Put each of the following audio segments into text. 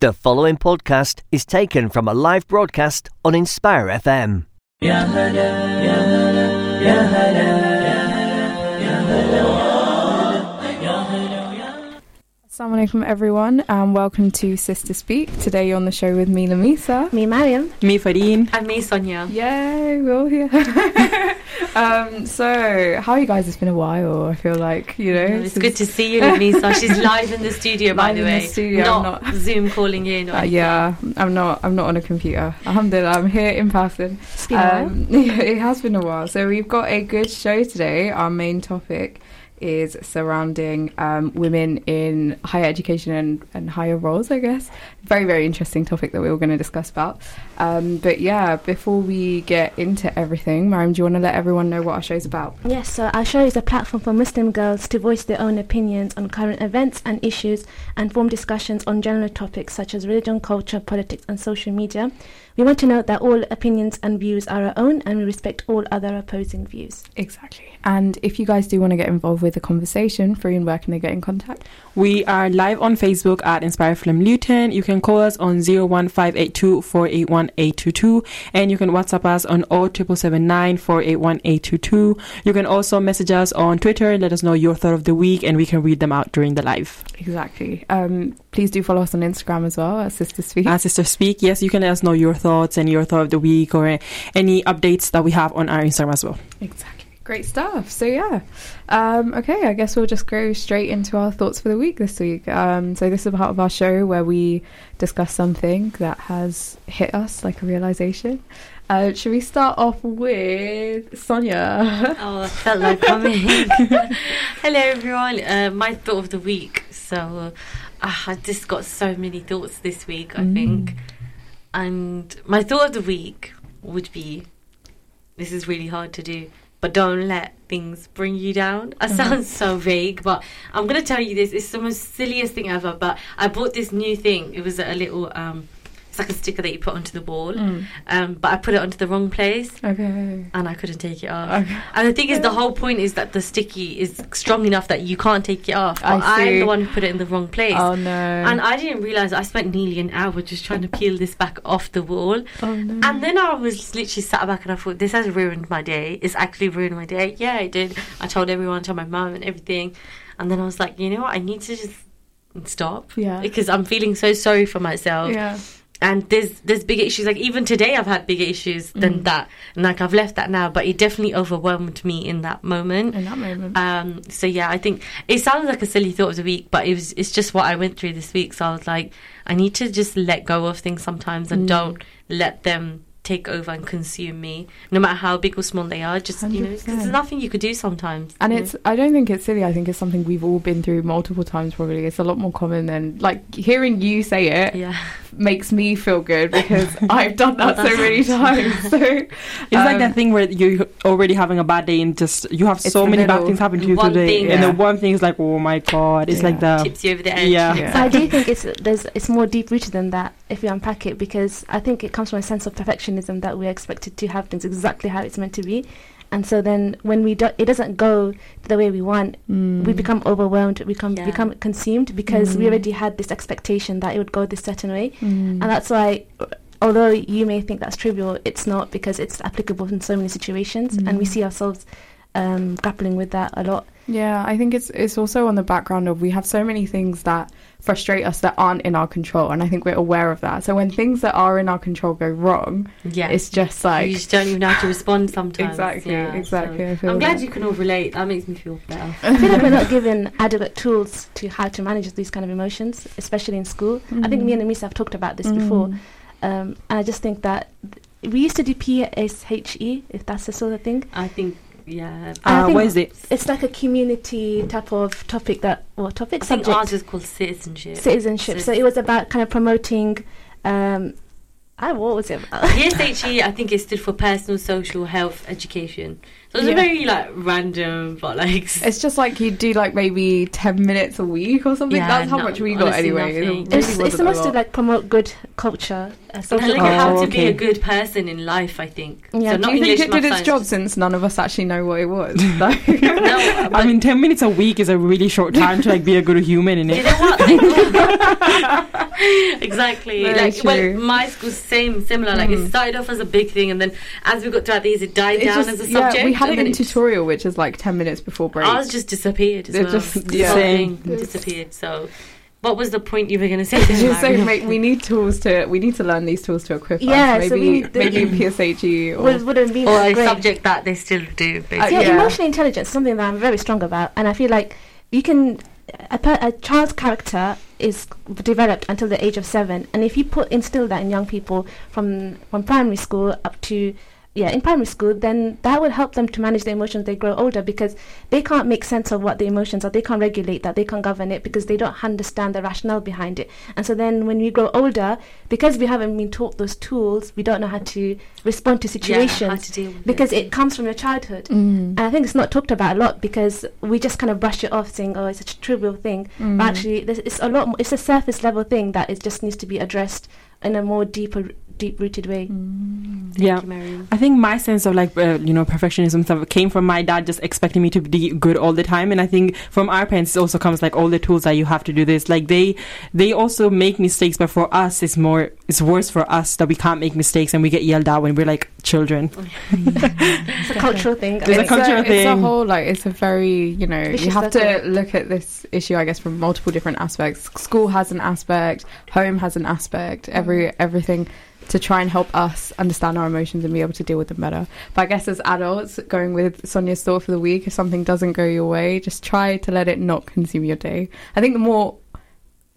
The following podcast is taken from a live broadcast on Inspire FM. Assalamu alaikum everyone and welcome to Sister Speak. Today you're on the show with me, Lamisa. Me, Mariam. Me, Fareen. And me, Sonia. Yay, we're all here. um, so, how are you guys? It's been a while, I feel like, you know. It's good to see you, Lamisa. She's live in the studio, by the in the way. studio, Not, I'm not- Zoom calling in. Or Uh, yeah, I'm not. I'm not on a computer. Alhamdulillah, I'm here in person. It's been a while. Um, it has been a while. So we've got a good show today. Our main topic is surrounding um, women in higher education and, and higher roles, I guess. Very, very interesting topic that we were going to discuss about. Um, but yeah, before we get into everything, Mariam, do you want to let everyone know what our show's about? Yes, so our show is a platform for Muslim girls to voice their own opinions on current events and issues and form discussions on general topics such as religion, culture, politics, and social media. We want to note that all opinions and views are our own and we respect all other opposing views. Exactly. And if you guys do want to get involved with the conversation, Fareen where can they get in contact? We are live on Facebook at Inspire FM Luton. You can call us on 01582 481 822 and you can WhatsApp us on 07779 481 822. You can also message us on Twitter, let us know your thought of the week, and we can read them out during the live. Exactly. Um, please do follow us on Instagram as well at Sister Speak. As Sister Speak, yes, you can let us know your thoughts and your thought of the week or any updates that we have on our Instagram as well. Exactly. Great stuff. So yeah, um, okay. I guess we'll just go straight into our thoughts for the week this week. Um, so this is a part of our show where we discuss something that has hit us, like a realization. Uh, should we start off with Sonia? Oh, I felt like coming. Hello, everyone. Uh, my thought of the week. So, uh, I just got so many thoughts this week, I Mm. think. And my thought of the week would be this is really hard to do, but don't let things bring you down. I sound so vague, but I'm going to tell you this. It's the most silliest thing ever, but I bought this new thing. It was a little, um, it's like a sticker that you put onto the wall, Mm. um, but I put it onto the wrong place Okay. and I couldn't take it off. Okay. And the thing is, the whole point is that the sticky is strong enough that you can't take it off. I But I'm the one who put it in the wrong place. Oh no. And I didn't realize I spent nearly an hour just trying to peel this back off the wall. oh no. And then I was literally sat back and I thought, this has ruined my day. It's actually ruined my day. Yeah, it did. I told everyone, I told my mum and everything. And then I was like, you know what? I need to just stop. Yeah. Because I'm feeling so sorry for myself yeah. And there's there's bigger issues like even today i've had bigger issues than Mm. that and like i've left that now but it definitely overwhelmed me in that moment In that moment. um so yeah i think it sounds like a silly thought of the week but it was it's just what i went through this week so i was like i need to just let go of things sometimes and Mm. don't let them take over and consume me no matter how big or small they are just you know 'cause 100%. there's nothing you could do sometimes And you know? it's, I don't think it's silly. I think it's something we've all been through multiple times probably. It's a lot more common than, like, hearing you say it yeah makes me feel good because I've done that so many times. So It's like that um, thing where you're already having a bad day and just you have so the many bad things happen to you One today, thing. and Yeah. the one thing is like, oh my god, it's Yeah. like the tips you over the edge Yeah. Yeah. So I do think it's there's it's more deep rooted than that if you unpack it because I think it comes from a sense of perfectionism that we're expected to have things exactly how it's meant to be, and so then when we do, it doesn't go the way we want, Mm. we become overwhelmed, we become Yeah. become consumed because we Mm. already had this expectation that it would go this certain way, Mm. and that's why. Although you may think that's trivial, it's not because it's applicable in so many situations, and we Mm. see ourselves um, grappling with that a lot. Yeah, I think it's it's also on the background of we have so many things that frustrate us that aren't in our control, and I think we're aware of that. So when things that are in our control go wrong, yeah it's just like you just don't even know how to respond sometimes. Exactly, yeah, exactly, I so- feel I'm glad that. you can all relate. That makes me feel better. I feel like we're not given adequate tools to how to manage these kind of emotions, especially in school. I think me and Amisa have talked about this before, Mm. um, and I just think that th- we used to do PSHE, if that's the sort of thing. I think, yeah. I uh, think what is it? It's like a community type of topic that, or topic I think subject, ours is called citizenship. citizenship. So it was about kind of promoting. Um, I what was it? about? PSHE, I think it stood for personal, social, health, education. So it's Yeah. a very like random, but like It's just like you do like maybe ten minutes a week or something. Yeah, That's how no, much we got honestly, anyway. It really It's, it's supposed to like promote good culture, uh, social and like Oh, how to be a good person in life. I think. Yeah, So do not Do you English, think it did its job since none of us actually know what it was? Like- No, I mean, 10 minutes a week is a really short time to like be a good human in You it. know exactly. Very like true. well, my school's same, similar. Like it Mm. started off as a big thing, and then as we got throughout these, it died It down just- as a yeah, subject. We had and it in tutorial, which is like ten minutes before break. Ours just disappeared as It well. just- The yeah. whole Same. thing disappeared. So, what was the point you were going to say? then, just saying, mate, we need tools to we need to learn these tools to equip Yeah, us. so Maybe we need the- maybe PSHE or would, wouldn't be or a great. subject that they still do. Basically. Uh, yeah, yeah. emotional intelligence is something that I'm very strong about, and I feel like you can a, per, a child's character is developed until the age of seven, and if you put instill that in young people from from primary school up to yeah in primary school, then that will help them to manage their emotions. They grow older because they can't make sense of what the emotions are. They can't regulate that. They can't govern it because they don't understand the rationale behind it. And so then when we grow older, because we haven't been taught those tools, we don't know how to respond to situations Yeah, situations how to deal with because it comes from your childhood. Mm. And I think it's not talked about a lot because we just kind of brush it off, saying, "Oh, it's a trivial thing." Mm. But actually, it's a lot. More, it's a surface level thing that it just needs to be addressed in a more deeper, deep rooted way. Mm. Thank Yeah. you, I think my sense of like uh, you know perfectionism stuff came from my dad just expecting me to be good all the time, and I think from our parents it also comes like all the tools that you have to do this. Like they they also make mistakes, but for us it's more it's worse for us that we can't make mistakes and we get yelled at when we're like children. It's a cultural thing. There's a it's cultural a, It's a whole like it's a very you know Vicious you have to circle. look at this issue I guess from multiple different aspects. School has an aspect, home has an aspect, every everything to try and help us understand our emotions and be able to deal with them better. But I guess as adults, going with Sonia's thought for the week, if something doesn't go your way, just try to let it not consume your day. I think the more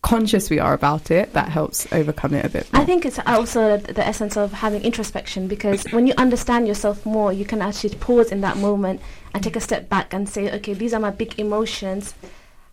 conscious we are about it, that helps overcome it a bit. More. I think it's also the essence of having introspection because when you understand yourself more, you can actually pause in that moment and take a step back and say, okay, these are my big emotions.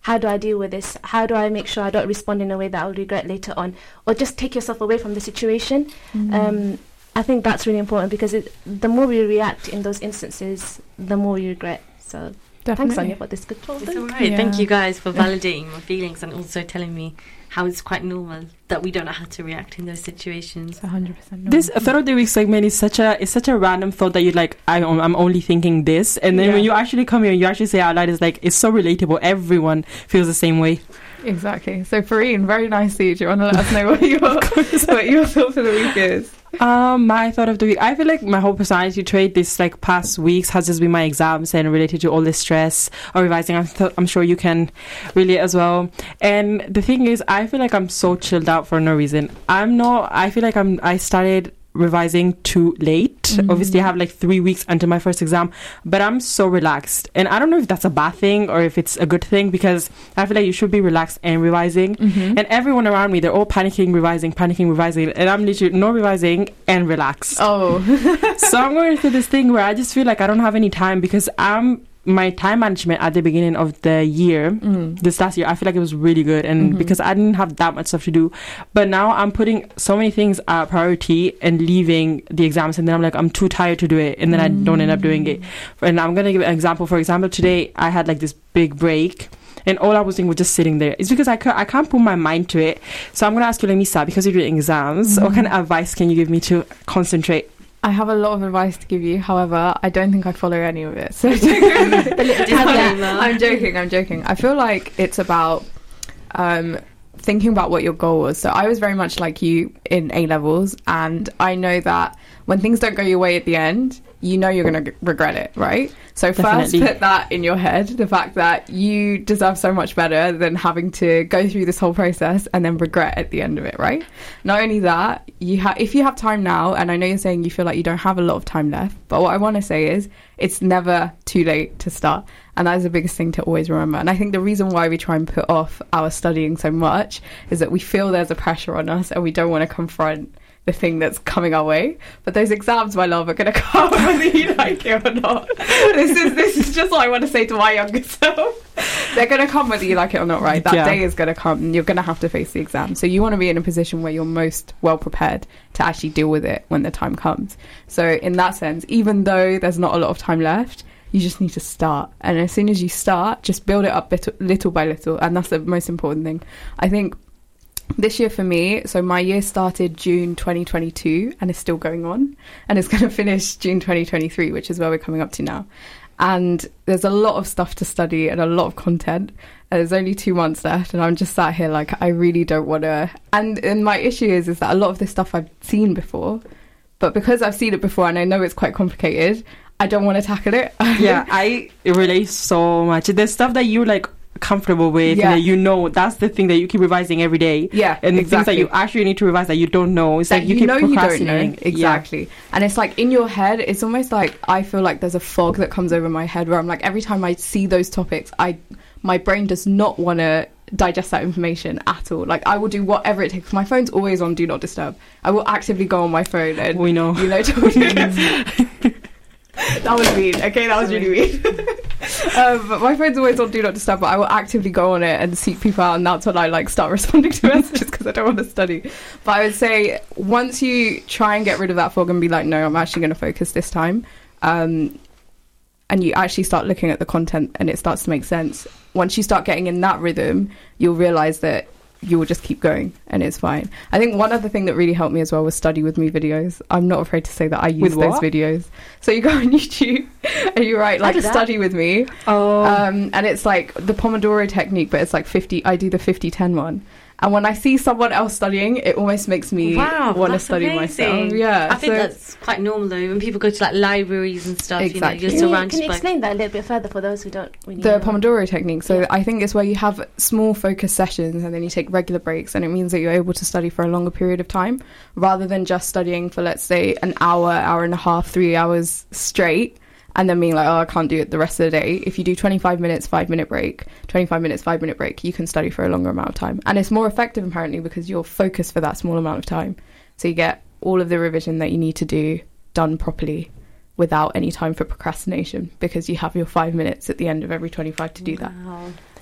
How do I deal with this? How do I make sure I don't respond in a way that I'll regret later on? Or just take yourself away from the situation. Mm. Um, I think that's really important because it, the more we react in those instances, the more you regret. So thanks, Sonia, for this good talk. It's all right. Thank you guys for validating my feelings and also telling me how it's quite normal that we don't know how to react in those situations. 100% normal. This thought of the week segment is such a it's such a random thought that you're like I, I'm only thinking this, and then Yeah. when you actually come here and you actually say it out loud, it's like it's so relatable. Everyone feels the same way. Exactly. So, Fareen, very nicely, do you want to let us know what your, what your thought for the week is? Um, my thought of the week. I feel like my whole personality trait this like past weeks has just been my exams and related to all the stress or revising. I'm, th- I'm sure you can relate as well. And the thing is, I feel like I'm so chilled out for no reason. I'm not. I feel like I'm. I started revising too late. Mhm. Obviously, I have like three weeks until my first exam, but I'm so relaxed. And I don't know if that's a bad thing or if it's a good thing because I feel like you should be relaxed and revising. Mm-hmm. And everyone around me, they're all panicking, revising, panicking, revising. And I'm literally no revising and relaxed. oh, so I'm going through this thing where I just feel like I don't have any time because I'm my time management at the beginning of the year mm. this last year i feel like it was really good and Mhm. because i didn't have that much stuff to do but now i'm putting so many things at priority and leaving the exams and then i'm like i'm too tired to do it and then i don't end up doing it and i'm gonna give an example for example today i had like this big break and all I was doing was just sitting there. It's because I, ca- I can't put my mind to it. So I'm going to ask you, Lamisa, because you're doing exams, what Mhm. kind of advice can you give me to concentrate? I have a lot of advice to give you. However, I don't think I follow any of it. So The little caveat. I'm joking. I'm joking. I feel like it's about um, thinking about what your goal was. So I was very much like you in A levels, and I know that when things don't go your way at the end, you know you're going to regret it, right? So Definitely. first, put that in your head: the fact that you deserve so much better than having to go through this whole process and then regret at the end of it, right? Not only that, you have if you have time now, and I know you're saying you feel like you don't have a lot of time left, but what I want to say is it's never too late to start. And that is the biggest thing to always remember. And I think the reason why we try and put off our studying so much is that we feel there's a pressure on us and we don't want to confront the thing that's coming our way. But those exams, my love, are going to come whether you like it or not. This is this is just what I want to say to my younger self. They're going to come whether you like it or not, right? That Yeah. day is going to come and you're going to have to face the exam. So you want to be in a position where you're most well prepared to actually deal with it when the time comes. So in that sense, even though there's not a lot of time left, You just need to start. And as soon as you start, just build it up bit, little by little. And that's the most important thing. I think this year for me, so my year started June 2022 and is still going on. And it's going to finish June 2023, which is where we're coming up to now. And there's a lot of stuff to study and a lot of content. And there's only two months left, and I'm just sat here like I really don't want to. And and my issue is is that a lot of this stuff I've seen before, but because I've seen it before and I know it's quite complicated, I don't want to tackle it. yeah, I relate so much. There's stuff that you're like comfortable with, Yeah. and that you know that's the thing that you keep revising every day. Yeah, and the things that you actually need to revise that you don't know. It's that like you, you keep know you don't know procrastinating. Yeah. exactly and it's like in your head it's almost like i feel like there's a fog that comes over my head where i'm like every time i see those topics i my brain does not want to digest that information at all like i will do whatever it takes my phone's always on do not disturb i will actively go on my phone and We know. you know that was mean okay that was really mean um, my phone's always on do not disturb but i will actively go on it and seek people out and that's when i like start responding to messages because i don't want to study. But i would say once you try and get rid of that fog and be like no i'm actually going to focus this time um, and you actually start looking at the content and it starts to make sense once you start getting in that rhythm you'll realize that you will just keep going and it's fine. I think one other thing that really helped me as well was study with me videos. I'm not afraid to say that i use those videos. So you go on youtube and you write like study with me. Oh, um, and it's like the Pomodoro technique, but it's like 50, I do the 50 10 one. And when I see someone else studying, it almost makes me Wow, want to study amazing. myself. Yeah. I think so- that's quite normal though. When people go to like libraries and stuff, Exactly. you know, Can you're you, surrounded can you by. explain that a little bit further for those who don't really the know? Pomodoro technique. So Yeah. I think it's where you have small focus sessions and then you take regular breaks, and it means that you're able to study for a longer period of time rather than just studying for, let's say, an hour, hour and a half, three hours straight. And then being like, oh, I can't do it the rest of the day. If you do 25 minutes, five minute break, 25 minutes, five minute break, you can study for a longer amount of time. And it's more effective apparently because you're focused for that small amount of time. So you get all of the revision that you need to do done properly without any time for procrastination because you have your five minutes at the end of every 25 to do that.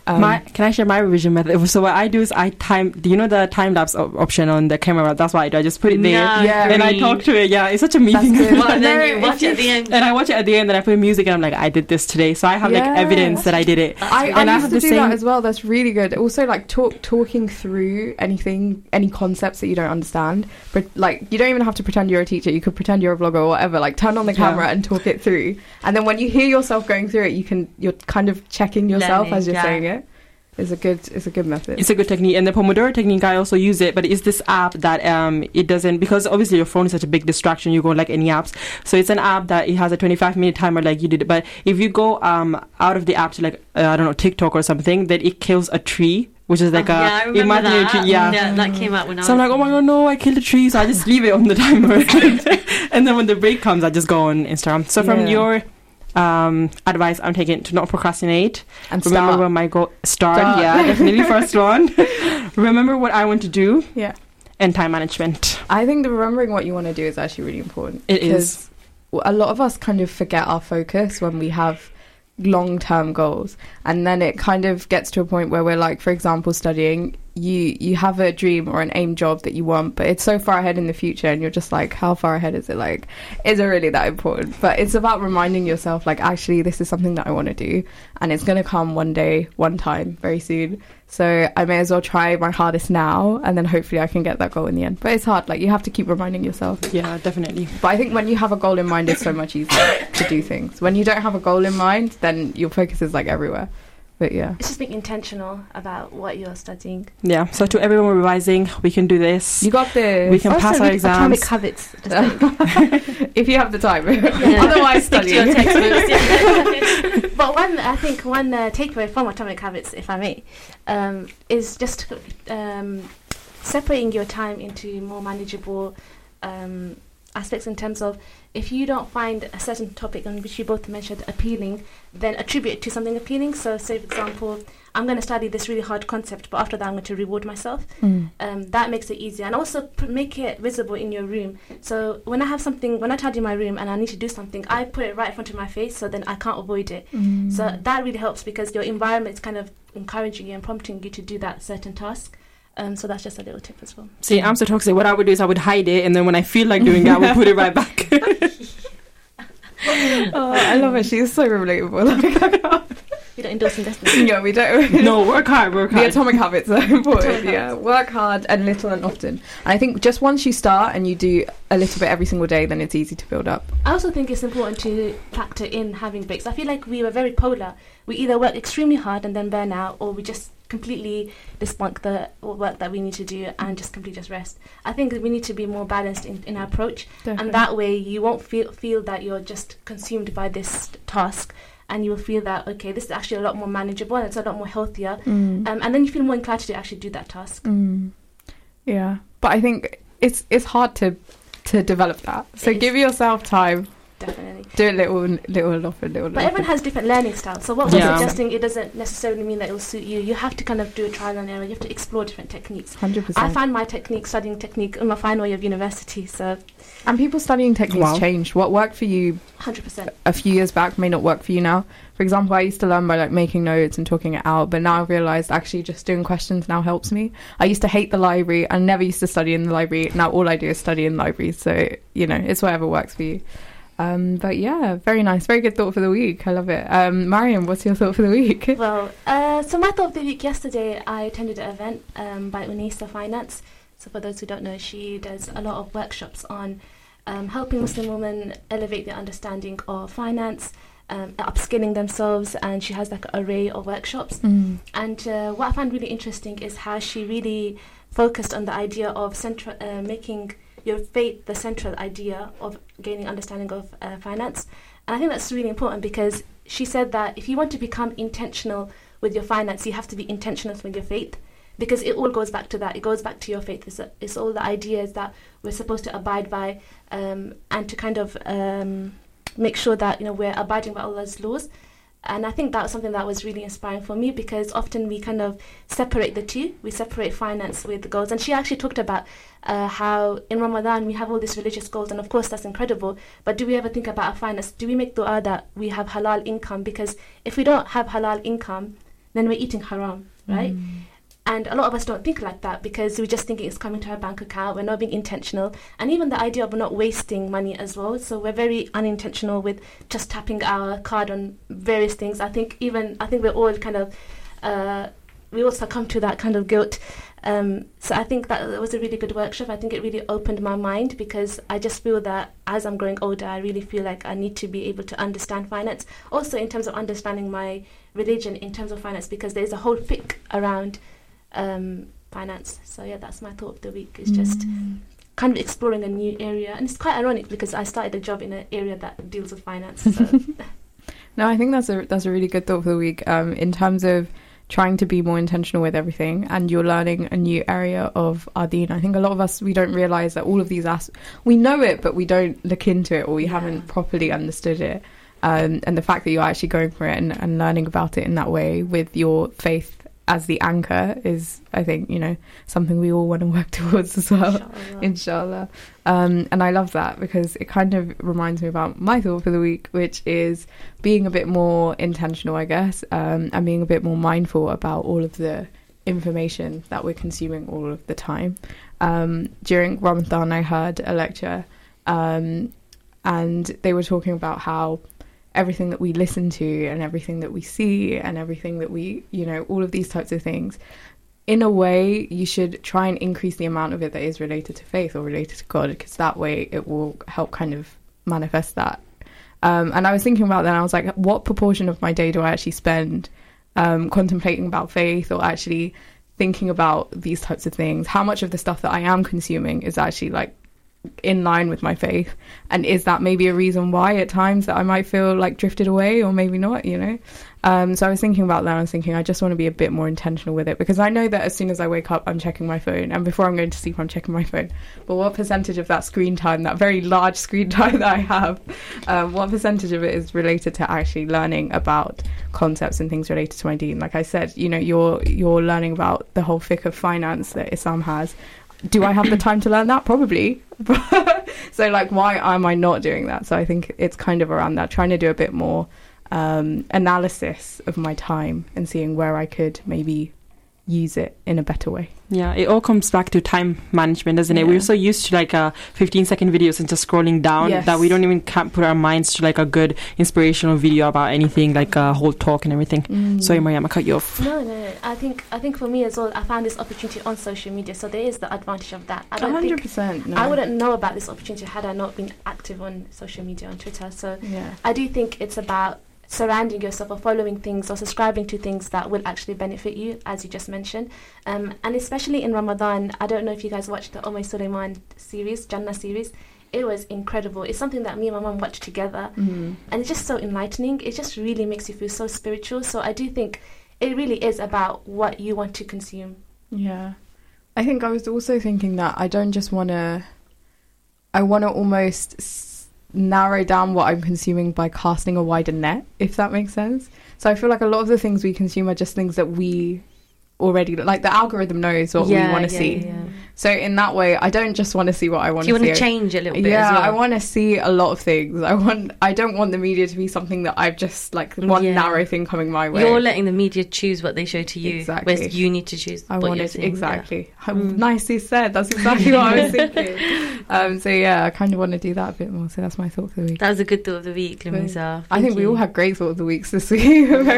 Um, my, can I share my revision method? So what I do is I time. Do you know the time lapse op- option on the camera? That's what I do. I just put it there, No, Yeah. and I talk to it. Yeah, it's such a me That's thing. good. Well, and then you watch it at the end. and I watch it at the end, and I put music, and I'm like, I did this today. So I have Yeah. like evidence that I did it. I, And I I used have to do that as well. That's really good. Also, like talk talking through anything, any concepts that you don't understand. But like, you don't even have to pretend you're a teacher. You could pretend you're a vlogger or whatever. Like, turn on the Yeah. camera and talk it through. And then when you hear yourself going through it, you can you're kind of checking yourself Learning, as you're yeah. saying it. It's a good. It's a good method. It's a good technique, and the Pomodoro technique I also use it, but it's this app that um it doesn't because obviously your phone is such a big distraction. You go like any apps, so it's an app that it has a 25 minute timer like you did. But if you go um out of the app to like uh, I don't know TikTok or something, then it kills a tree, which is like Oh, a yeah, I remember imaginary that. tree. Yeah. yeah, that came out when I So I'm was. like, oh my god, no! I killed a tree, so I just leave it on the timer, and then when the break comes, I just go on Instagram. So from Yeah. your um, advice, I'm taking to not procrastinate. and Remember start. when my goal start? Start. Yeah, definitely first one. Remember what I want to do Yeah. and time management. I think the remembering what you want to do is actually really important. It is. a lot of us kind of forget our focus when we have long term goals and then it kind of gets to a point where we're like for example studying you you have a dream or an aim job that you want but it's so far ahead in the future and you're just like how far ahead is it like is it really that important but it's about reminding yourself like actually this is something that I want to do and it's going to come one day one time very soon so I may as well try my hardest now and then hopefully I can get that goal in the end but it's hard like you have to keep reminding yourself Yeah, definitely. but I think when you have a goal in mind, it's so much easier to do things. When you don't have a goal in mind, then your focus is like everywhere. But yeah. It's just being intentional about what you're studying. Yeah. So to everyone revising, we can do this. You got this. We can pass our read Atomic exams. Habits. Just if you have the time. Otherwise, study. your textbooks. but one, I think, one uh, takeaway from Atomic Habits, if I may, um, is just um, separating your time into more manageable um, aspects in terms of if you don't find a certain topic on which you both mentioned appealing, then attribute it to something appealing. So, say, for example, I'm going to study this really hard concept, but after that, I'm going to reward myself. Mm. um, that makes it easier and also pr- make it visible in your room so when i have something when i tidy my room and i need to do something i put it right in front of my face so then i can't avoid it Mm. so that really helps because your environment is kind of encouraging you and prompting you to do that certain task um, so that's just a little tip as well See, I'm so toxic. What I would do is I would hide it, and then when I feel like doing it, I would put it right back. Oh, I love it. She's so relatable. We don't endorse investment. yeah, we don't. no, work hard, work hard. The atomic habits are important. Atomic yeah, work hard and little and often. And I think just once you start and you do a little bit every single day, then it's easy to build up. I also think it's important to factor in having breaks. I feel like we were very polar. We either work extremely hard and then burn out, or we just completely despunk the work that we need to do and just completely just rest. I think we need to be more balanced in, in our approach, and that way you won't feel feel that you're just consumed by this task, and you will feel that okay, this is actually a lot more manageable and it's a lot more healthier, Mm. um, and then you feel more inclined to actually do that task. Mm. Yeah, but I think it's it's hard to to develop that. So It is. give yourself time. Definitely. Do it little, little and often, little. and But everyone has different learning styles. So what we're Yeah. suggesting, it doesn't necessarily mean that it will suit you. You have to kind of do a trial and error. You have to explore different techniques. Hundred percent. I percent. find my technique, studying technique, in my final year of university. So, And people studying techniques Wow. change. What worked for you 100%. a few years back may not work for you now. For example, I used to learn by like making notes and talking it out, but now I've realized actually just doing questions now helps me. I used to hate the library. I never used to study in the library. Now all I do is study in libraries. So, you know, it's whatever works for you. Um, but yeah, very nice. Very good thought for the week. I love it. Um, Mariam, what's your thought for the week? Well, uh, so my thought of the week yesterday, I attended an event um, by Unisa Finance. So, for those who don't know, she does a lot of workshops on um, helping Muslim women elevate their understanding of finance, um, upskilling themselves, and she has like an array of workshops. Mm. And uh, what I find really interesting is how she really focused on the idea of central, uh, making your faith the central idea of gaining understanding of uh, finance. And I think that's really important because she said that if you want to become intentional with your finance, you have to be intentional with your faith. Because it all goes back to that. It goes back to your faith. It's, it's all the ideas that we're supposed to abide by, um, and to kind of um, make sure that you know we're abiding by Allah's laws. And I think that was something that was really inspiring for me because often we kind of separate the two. We separate finance with goals. And she actually talked about uh, how in Ramadan we have all these religious goals, and of course that's incredible. But do we ever think about our finance? Do we make dua that we have halal income? Because if we don't have halal income, then we're eating haram, right? And a lot of us don't think like that because we're just thinking it's coming to our bank account. We're not being intentional. And even the idea of not wasting money as well. So we're very unintentional with just tapping our card on various things. I think even, I think we're all kind of, uh, we all succumb to that kind of guilt. Um, so I think that was a really good workshop. I think it really opened my mind because I just feel that as I'm growing older, I really feel like I need to be able to understand finance. Also, in terms of understanding my religion, in terms of finance, because there's a whole fiqh around um, finance. So yeah, that's my thought of the week. Is just kind of exploring a new area, and it's quite ironic because I started a job in an area that deals with finance. So No, I think that's a that's a really good thought for the week. Um, in terms of trying to be more intentional with everything, and you're learning a new area of our deen. I think a lot of us we don't realize that all of these as we know it, but we don't look into it, or we Yeah. haven't properly understood it. Um, and the fact that you're actually going for it and, and learning about it in that way with your faith as the anchor is, I think, you know, something we all want to work towards as well inshallah. inshallah. Um, and I love that because it kind of reminds me about my thought for the week, which is being a bit more intentional, I guess, um, and being a bit more mindful about all of the information that we're consuming all of the time. Um, during Ramadan, I heard a lecture, um, and they were talking about how everything that we listen to and everything that we see and everything that we, you know, all of these types of things in a way, you should try and increase the amount of it that is related to faith or related to God, because that way it will help kind of manifest that. Um, and I was thinking about that, and I was like, what proportion of my day do I actually spend um, contemplating about faith or actually thinking about these types of things? How much of the stuff that I am consuming is actually like in line with my faith? And is that maybe a reason why at times that I might feel like drifted away or maybe not, you know? Um, so I was thinking about that. I was thinking I just want to be a bit more intentional with it because I know that as soon as I wake up, I'm checking my phone, and before I'm going to sleep, I'm checking my phone. But what percentage of that screen time, that very large screen time that I have, um, what percentage of it is related to actually learning about concepts and things related to my deen? Like I said, you know, you're you're learning about the whole fiqh of finance that Islam has. Do I have the time to learn that? Probably. so like, why am I not doing that? So I think it's kind of around that, trying to do a bit more um, analysis of my time and seeing where I could maybe use it in a better way. Yeah, it all comes back to time management, doesn't it? Yeah. We're so used to like uh, 15 second videos and just scrolling down Yes. that we don't even can't put our minds to like a good inspirational video about anything, like a whole talk and everything. Mm. Sorry, Mariam, I cut you off. No, no, no. I think I think for me as well, I found this opportunity on social media, so there is the advantage of that. I don't hundred think percent. I wouldn't know about this opportunity had I not been active on social media on Twitter. So Yeah. I do think it's about surrounding yourself or following things or subscribing to things that will actually benefit you, as you just mentioned. Um, and especially in Ramadan, I don't know if you guys watched the Omar Suleiman series, Jannah series. It was incredible. It's something that me and my mom watched together, Mm. and it's just so enlightening. It just really makes you feel so spiritual. So I do think it really is about what you want to consume. Yeah. I think I was also thinking that I don't just want to. I want to almost narrow down what I'm consuming by casting a wider net, if that makes sense. So I feel like a lot of the things we consume are just things that we already like. The algorithm knows what we want to yeah, see. yeah. So in that way, I don't just want to see what I want Do you to see. You want to change a little bit yeah, as well? I want to see a lot of things. I want. I don't want the media to be something that I've just like one Yeah. narrow thing coming my way. You're letting the media choose what they show to you, Exactly. whereas you need to choose I what wanted seeing. exactly. How Mm. Nicely said. That's exactly what I was thinking. Um, so yeah, I kind of want to do that a bit more. So that's my thought for the week. That was a good thought of the week, Lamisa. I think we all had great thought of the weeks this week.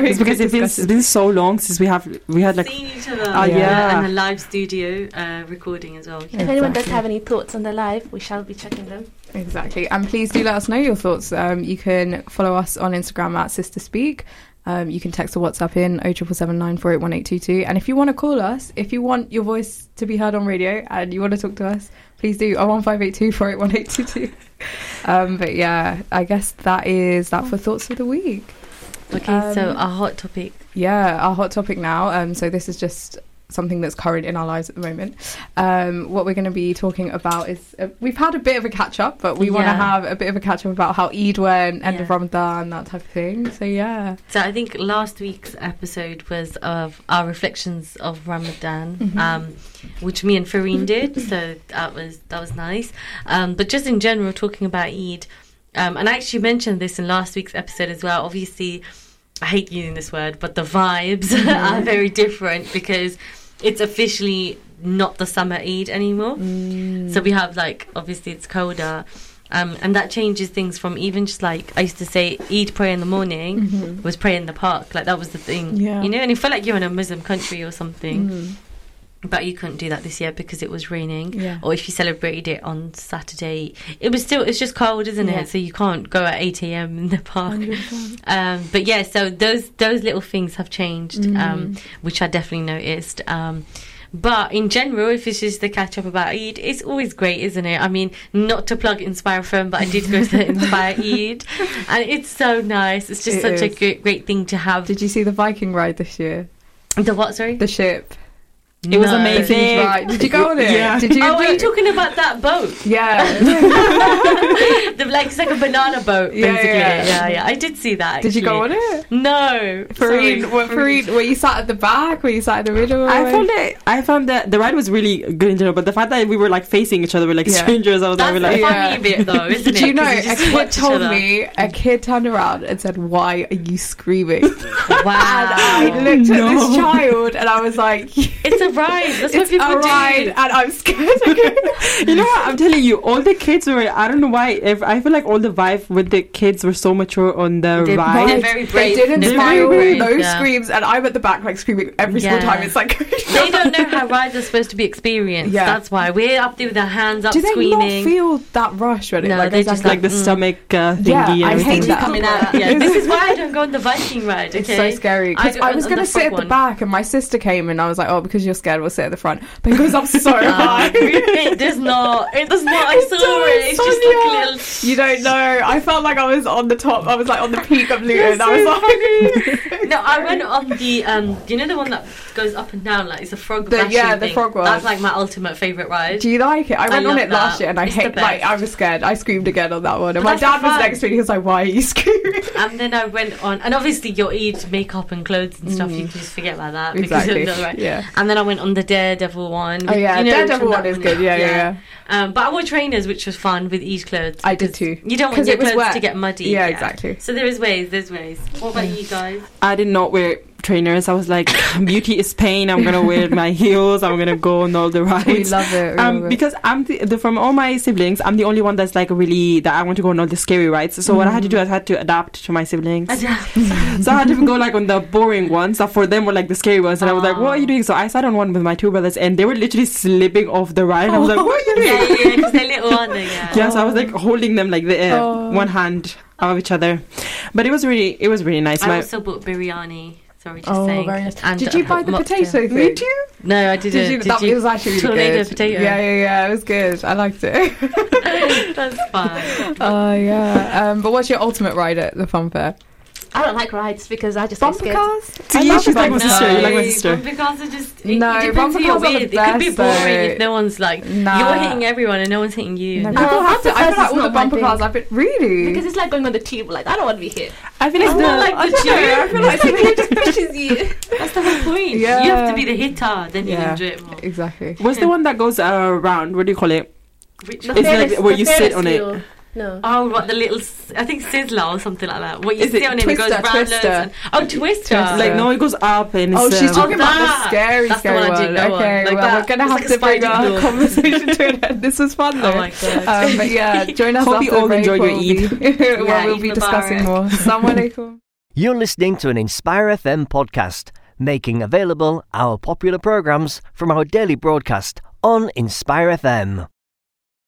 It's because it's been, it's been so long since we have we had like seen each other. Ah, yeah. and the live studio uh, recording as well. If anyone does have any thoughts on the live, we shall be checking them. Exactly. And please do let us know your thoughts. Um, you can follow us on Instagram at Sister Speak. Um, you can text or WhatsApp in 07779481822. And if you want to call us, if you want your voice to be heard on radio and you want to talk to us, please do 01582 481 Um But yeah, I guess that is that for Thoughts of the Week. Okay, so Um, our hot topic. Yeah, our hot topic now. Um, so this is just something that's current in our lives at the moment. Um, what we're going to be talking about is uh, we've had a bit of a catch up, but we want to Yeah. have a bit of a catch up about how Eid went, end of Ramadan, that type of thing. So yeah, So I think last week's episode was of our reflections of Ramadan, Mhm. um, which me and Fareen did. So that was that was nice. Um, but just in general, talking about Eid, um, and I actually mentioned this in last week's episode as well. Obviously, I hate using this word, but the vibes are very different because it's officially not the summer Eid anymore. Mm. So we have like obviously it's colder. Um, and that changes things from even just like I used to say Eid prayer in the morning Mhm. was pray in the park. Like that was the thing. Yeah. You know, and it felt like you're in a Muslim country or something. Mm. But you couldn't do that this year because it was raining. Yeah. Or if you celebrated it on Saturday, it was still it's just cold, isn't Yeah. it? So you can't go at eight AM in the park. Um, but yeah, so those those little things have changed, um, Mm. which I definitely noticed. Um, but in general, if it's just the catch up about Eid, it's always great, isn't it? I mean, not to plug Inspire FM, but I did go to Inspire Eid, and it's so nice. It's just It such a great, great thing to have. Did you see the Viking ride this year? the what? Sorry, The ship. It was No. amazing. Right. Did you go on it? Yeah. Did you? Oh, are enjoy- you talking about that boat? Yeah. the, like it's like a banana boat, Yeah, basically. yeah. Yeah, yeah. I did see that. Did you go on it? No, sorry. Fareen, what, Fareen, were you sat at the back? Were you sat in the middle? I found it. I found that the ride was really good in general, but the fact that we were like facing each other, we're like Yeah. strangers. I was That's like, the we're Yeah. funny bit, though, isn't it? Do you know, 'Cause a kid told me, a kid turned around and said, Why are you screaming? Wow. And I looked at this child and I was like, It's a ride. That's what people a ride do. and I'm scared again. you know what? I'm telling you, all the kids were. I don't know why. If, I feel like all the vibe with the kids were so mature on the They're- ride. they're very They brave. didn't They're smile, very brave, no yeah. screams, and I'm at the back like screaming every single time. It's like, They don't know how rides are supposed to be experienced. Yeah. That's why we're up there with our hands up do they screaming. not feel that rush when it No, like, they there's just that- like the Mm. stomach uh, thingy Yeah, and I everything. hate that. coming out. Yeah, this is why I don't go on the Viking ride. It's so scary because I I, was going to sit at the back, and my sister came, and I was like, "Oh, because you're scared, we'll sit at the front." But it goes up so high. It does not. It does not. I It saw it. It's just like a little. You don't know. I felt like I was on the top. I was like on the peak of Luton. I was like, No, I went on the um. You know the one that goes up and down like it's a frog. The- yeah, the thing? frog one. That's like my ultimate favorite ride. "Do you like it?" I I went on love it last year, and I It's hate. Like. I was scared. I screamed again on that one, and But my dad was fun. next to me. He was like, "Why are you screaming?" And then I went on, and obviously your Eid makeup and clothes and stuff. You Mm. can just forget about that exactly. because ride. Yeah. And then I went on the Daredevil one. Oh yeah, You know Daredevil one is good. Yeah, yeah, yeah. Um, but I wore trainers, which was fun with each clothes. I did too. You don't 'Cause want your clothes wet. to get muddy. Yeah, exactly. So there is ways. There's ways. What about you guys? I did not wear trainers. I was like, beauty is pain. I'm gonna wear my heels. I'm gonna go on all the rides. We love it. we Um, love it. because I'm the, the, from all my siblings, I'm the only one that's like really that I want to go on all the scary rides. So what I had to do, I had to adapt to my siblings. so I had to go like on the boring ones that for them were like the scary ones, and I was like, "What are you doing?" So I sat on one with my two brothers, and they were literally slipping off the ride. I was like, "What are you doing?" yeah, yeah, because they're little, aren't? Yeah. Yes, I was like holding them like the uh, Oh. one hand of each other, but it was really it was really nice. I My, also bought biryani. Sorry, just Oh, saying. very nice. And Did you buy the mocktail. potato thing? Me too. No, I didn't. Did you? Did that, you? It was actually really tornado good. potato? Yeah, yeah, yeah. It was good. I liked it. That's fine. Oh yeah. Um, but what's your ultimate ride at the fun fair? I don't like rides because I just get Bumper scared. cars. See, I you love should like my bumper sister. cars. You like my sister. Bumper cars are just. It, No, it depends bumper who you're cars are the with. It could be boring though. if no one's like Nah. you're hitting everyone and no one's hitting you. No, No, people have to. I bumper feel like all the bumper cars. I've been really. Because it's like going on the tube. Like I don't want to be hit. I feel like It's the, not like I the don't I tube. feel like it just pushes you. That's the whole point. Yeah. You have to be the hitter, then you enjoy it more. exactly. what's the one that goes uh, around? What do you call it? Which The one? It's like where you sit on it. Wheel. No. Oh, what the little? I think Sizzler or something like that. What you Is sit it on it, it goes Twister, round Twister? and- Oh, Twister. Twister. Like no, it goes up and Oh, she's um, talking about the scary, That's the scary one I one. didn't know on. Okay, Like well, that. we're gonna have like to a bring spider our conversation to an end. This was fun, though. Oh my god. Um, but yeah, join us Hope after you all the break. enjoyed your we'll Eid. Be, where Yeah, we'll Eid be discussing more. Assalamu alaikum. You're listening to an Inspire FM podcast, making available our popular programs from our daily broadcast on Inspire FM.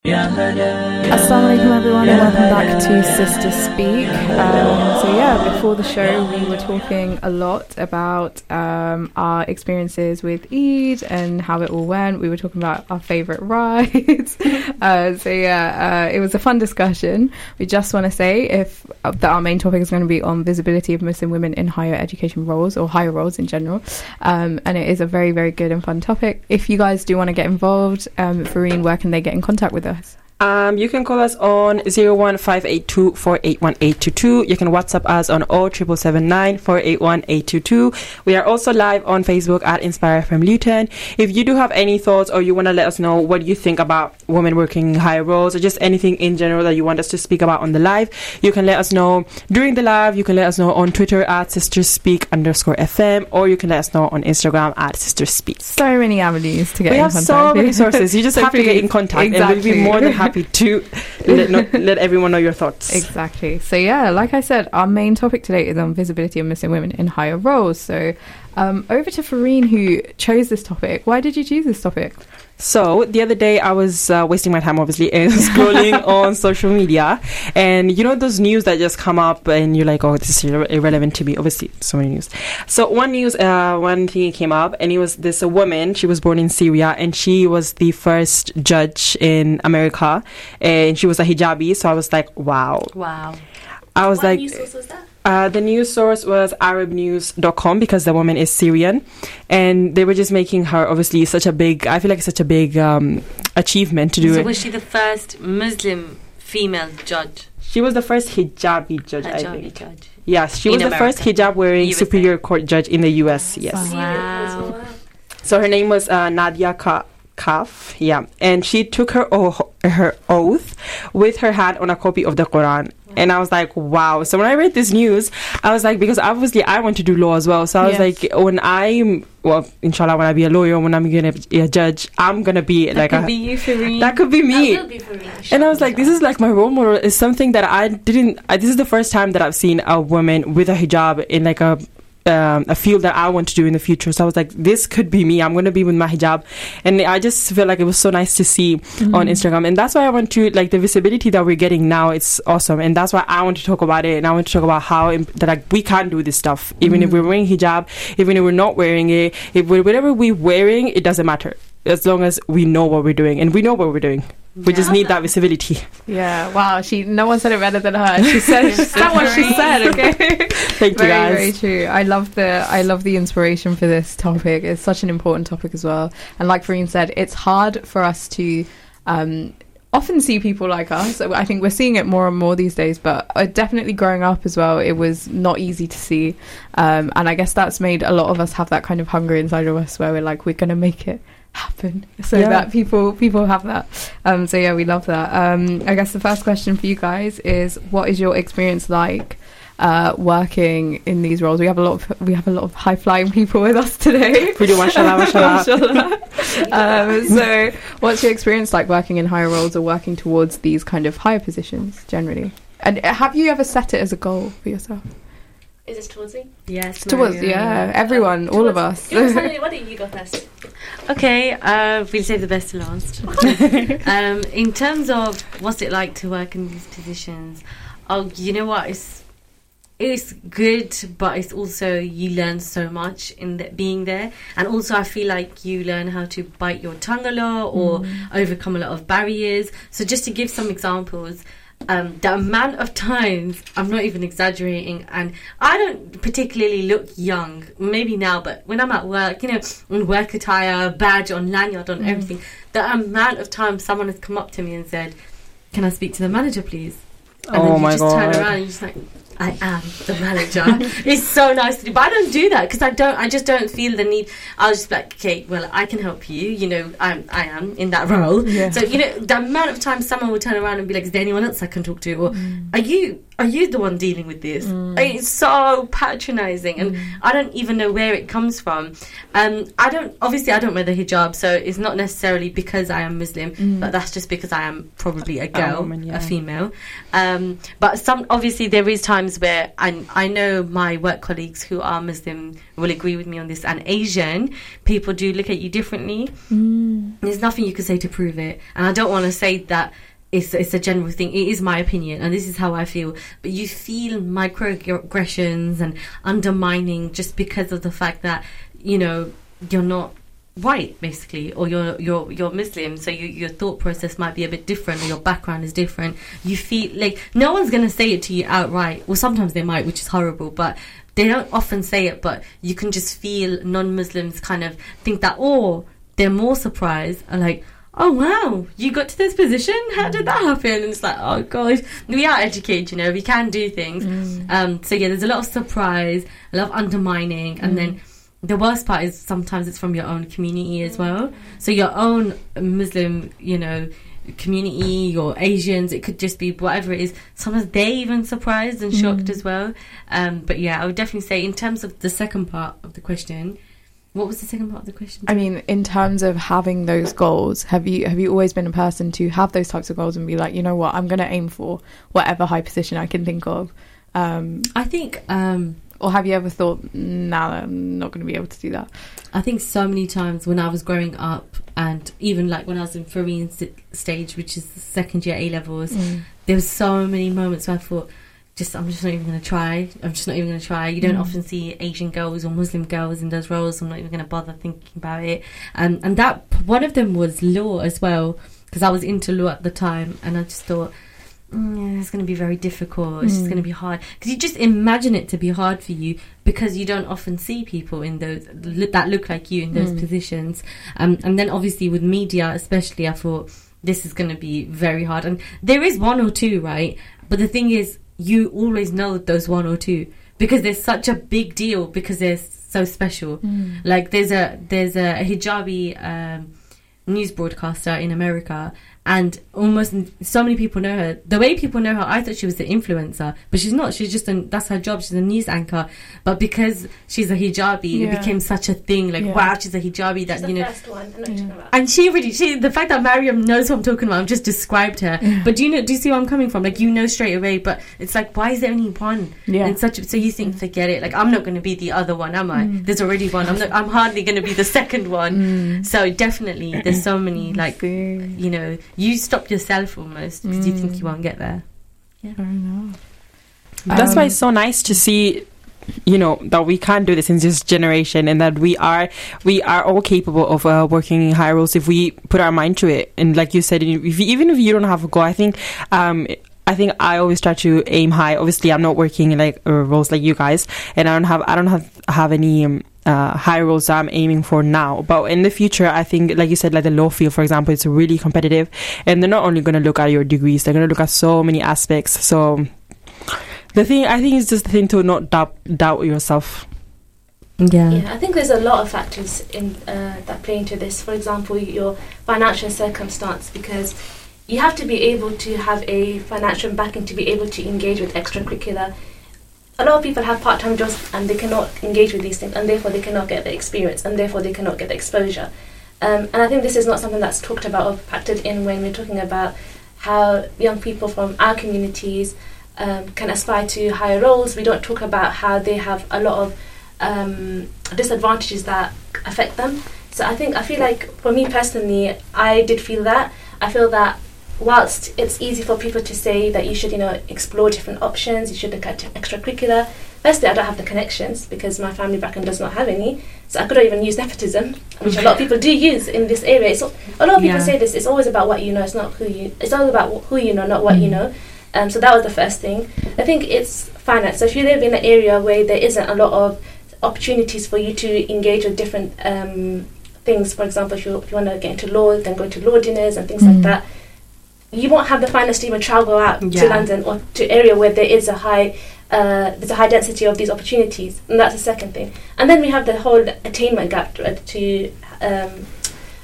Assalamu alaikum everyone and welcome back to Sister Speak. Um, so yeah, before the show we were talking a lot about um, our experiences with Eid and how it all went. We were talking about our favourite rides. uh, so yeah, uh, it was a fun discussion. We just want to say if uh, that our main topic is going to be on visibility of Muslim women in higher education roles or higher roles in general. Um, and it is a very, very good and fun topic. If you guys do want to get involved, um, Fareen, where can they get in contact with us? Sebas. Um, you can call us on 01582 481822. You can WhatsApp us on 07779 481822. We are also live on Facebook at Inspire FM Luton. If you do have any thoughts or you want to let us know what you think about women working in higher roles or just anything in general that you want us to speak about on the live, you can let us know during the live. You can let us know on Twitter at Sister Speak underscore FM or you can let us know on Instagram at Sister Speak. so many avenues to get We in have so many sources. You just So have to get in contact, and exactly. we'll be more than happy to let, let everyone know your thoughts. Exactly. So yeah, like I said, our main topic today is on visibility of Muslim women in higher roles. So um, over to Fareen, who chose this topic. Why did you choose this topic? So the other day, I was uh, wasting my time, obviously, and scrolling on social media, and you know those news that just come up, and you're like, "Oh, this is irre- irrelevant to me." Obviously, so many news. So one news, uh, one thing came up, and it was this a woman. She was born in Syria, and she was the first judge in America, and she was a hijabi. So I was like, "Wow!" Wow. I was what like, news source was that? Uh, the news source was arabnews.com because the woman is Syrian. And they were just making her obviously such a big, I feel like such a big um, achievement to do so it. was she the first Muslim female judge? She was the first hijabi judge, I Hijabi think. judge. Yes, she In was the first hijab wearing USA. Superior Court judge in the US. Yes. Wow. So her name was uh, Nadia Ka- Kahf. Yeah. And she took her, o- her oath with her hand on a copy of the Quran. And I was like, wow. So when I read this news, I was like, because obviously I want to do law as well. So I was Yes. like, when I'm, well, inshallah, when I be a lawyer, when I'm going to be a judge, I'm going to be That like could a. be you, Fareen. that could be me. That will be for me. And I was like, this is like my role model. Is something that I didn't. I, this is the first time that I've seen a woman with a hijab in like a um, a field that I want to do in the future. So I was like, this could be me. I'm going to be with my hijab, and I just feel like it was so nice to see on Instagram, and that's why I want to like the visibility that we're getting now. It's awesome, and that's why I want to talk about it, and I want to talk about how imp- that like we can do this stuff, even if we're wearing hijab, even if we're not wearing it, if whatever we're wearing, it doesn't matter as long as we know what we're doing, and we know what we're doing. We just need that visibility. Yeah, wow. She no one said it better than her. She said said what she said. Okay, Thank you very guys. very true. I love the I love the inspiration for this topic. It's such an important topic as well. And like Fareen said, it's hard for us to um, often see people like us. I think we're seeing it more and more these days. But uh, definitely growing up as well, it was not easy to see. Um, and I guess that's made a lot of us have that kind of hunger inside of us where we're like, we're gonna make it happen so Yeah. that people people have that um so yeah we love that um i guess the first question for you guys is what is your experience like uh, working in these roles? We have a lot of we have a lot of high flying people with us today. Mashallah, mashallah. Um, so, what's your experience like working in higher roles or working towards these kind of higher positions generally? And have you ever set it as a goal for yourself? Is this towards me? Yes, Towards Maria. yeah, everyone, all of us. Why don't you go first? Okay, uh, we'll save the best to last. um, in terms of what's it like to work in these positions, oh, you know what? It's it's good, but it's also you learn so much in the, being there, and also I feel like you learn how to bite your tongue a lot or overcome a lot of barriers. So just to give some examples. Um, the amount of times I'm not even exaggerating, and I don't particularly look young. Maybe now, but when I'm at work, you know, in work attire, badge on lanyard on everything, the amount of times someone has come up to me and said, "Can I speak to the manager, please?" And Oh then you my just God. turn around and you're just like, I am the manager. it's so nice to do, but I don't do that because I don't. I just don't feel the need. I was just be like, okay, well, I can help you. You know, I'm, I am in that role. Yeah. So you know, the amount of times someone will turn around and be like, "Is there anyone else I can talk to?" Or Mm. are you are you the one dealing with this? It's so patronizing, and Mm. I don't even know where it comes from. Um, I don't obviously I don't wear the hijab, so it's not necessarily because I am Muslim, Mm. but that's just because I am probably a girl, a, woman, yeah. female. Um, but some obviously there is times where I I know my work colleagues who are Muslim will agree with me on this, and Asian people do look at you differently. Mm. There's nothing you can say to prove it, and I don't want to say that it's it's a general thing. It is my opinion, and this is how I feel. But you feel microaggressions and undermining just because of the fact that you know you're not white basically or you're you're you're muslim so you, your thought process might be a bit different or your background is different. You feel like no one's going to say it to you outright. Well sometimes they might which is horrible but they don't often say it but you can just feel non-muslims kind of think that or they're more surprised and like oh wow you got to this position? How did that happen? And it's like oh gosh we are educated you know we can do things. Um so yeah there's a lot of surprise a lot of undermining and then the worst part is sometimes it's from your own community as well. So your own Muslim, you know, community or Asians, it could just be whatever it is. Sometimes they even surprised and shocked as well. Um, but yeah, I would definitely say in terms of the second part of the question, what was the second part of the question? I mean, in terms of having those goals, have you have you always been a person to have those types of goals and be like, you know what, I'm going to aim for whatever high position I can think of, um, I think um, or have you ever thought, nah, I'm not going to be able to do that? I think so many times when I was growing up, and even like when I was in st- stage, which is the second year A levels, there were so many moments where I thought, just I'm just not even going to try. I'm just not even going to try. You don't Mm. often see Asian girls or Muslim girls in those roles. I'm not even going to bother thinking about it. Um, and that one of them was law as well, because I was into law at the time, and I just thought. Mm, yeah, it's going to be very difficult. It's just Mm. going to be hard because you just imagine it to be hard for you because you don't often see people in those that look like you in those Mm. positions. Um, and then obviously with media, especially, I thought this is going to be very hard. And there is one or two, right? But the thing is, you always know those one or two because they're such a big deal because they're so special. Like there's a there's a hijabi um, news broadcaster in America, and almost so many people know her. The way people know her, I thought she was the influencer, but she's not. She's just a, that's her job. She's a news anchor, but because she's a hijabi, Yeah. it became such a thing. Like Yeah. wow, she's a hijabi that you know. first one. I know what you're about. And she really, she the fact that Mariam knows who I'm talking about, I've just described her. But do you know? Do you see where I'm coming from? Like you know straight away. But it's like, why is there only one? Yeah. And such. So you think, mm. forget it. Like I'm not going to be the other one, am I? Mm. There's already one. I'm not. I'm hardly going to be the second one. Mm. So definitely, there's so many. Like you know, you stop yourself almost because you think you won't get there. Fair enough. That's Um, why it's so nice to see you know that we can do this in this generation and that we are we are all capable of uh, working in high roles if we put our mind to it and like you said if you, even if you don't have a goal i think um I think I always try to aim high. Obviously, I'm not working in like uh, roles like you guys, and I don't have I don't have have any um, uh, high roles I'm aiming for now. But in the future, I think, like you said, like the law field, for example, it's really competitive, and they're not only going to look at your degrees; they're going to look at so many aspects. So the thing I think is just the thing to not doubt doubt yourself. Yeah. Yeah, I think there's a lot of factors in uh, that play into this. For example, your financial circumstance, because you have to be able to have a financial backing to be able to engage with extracurricular a lot of people have part-time jobs and they cannot engage with these things and therefore they cannot get the experience and therefore they cannot get the exposure. Um, and i think this is not something that's talked about or factored in when we're talking about how young people from our communities um, can aspire to higher roles. We don't talk about how they have a lot of um, disadvantages that affect them. So i think i feel like for me personally i did feel that. I feel that whilst it's easy for people to say that you should, you know, explore different options, you should look at extracurricular. Firstly, I don't have the connections because my family background does not have any, so I couldn't even use nepotism, which a lot of people do use in this area. It's, a lot of people Yeah. say this. It's always about what you know. It's not who you. It's all about wh- who you know, not what you know. Um, so that was the first thing. I think it's finance. So if you live in an area where there isn't a lot of opportunities for you to engage with different um, things, for example, if you, if you want to get into law, then go to law dinners and things like Mm. that you won't have the finance to even travel out to London or to area where there is a high uh, there's a high density of these opportunities, and that's the second thing. And then we have the whole attainment gap to, to um,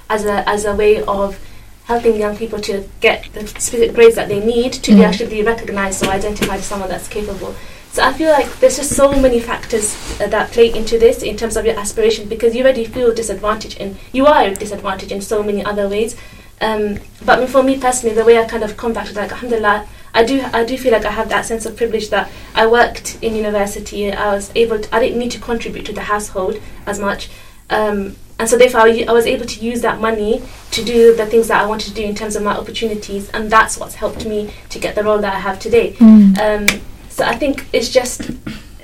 as a as a way of helping young people to get the specific grades that they need to be Mm. actually be recognised or identified as someone that's capable. So I feel like there's just so many factors uh, that play into this in terms of your aspiration because you already feel disadvantaged and you are disadvantaged in so many other ways. Um, but I mean, for me personally, the way I kind of come back to like, alhamdulillah, I do I do feel like I have that sense of privilege that I worked in university. I was able to, I didn't need to contribute to the household as much. Um, and so therefore I was able to use that money to do the things that I wanted to do in terms of my opportunities and that's what's helped me to get the role that I have today. Um, so I think it's just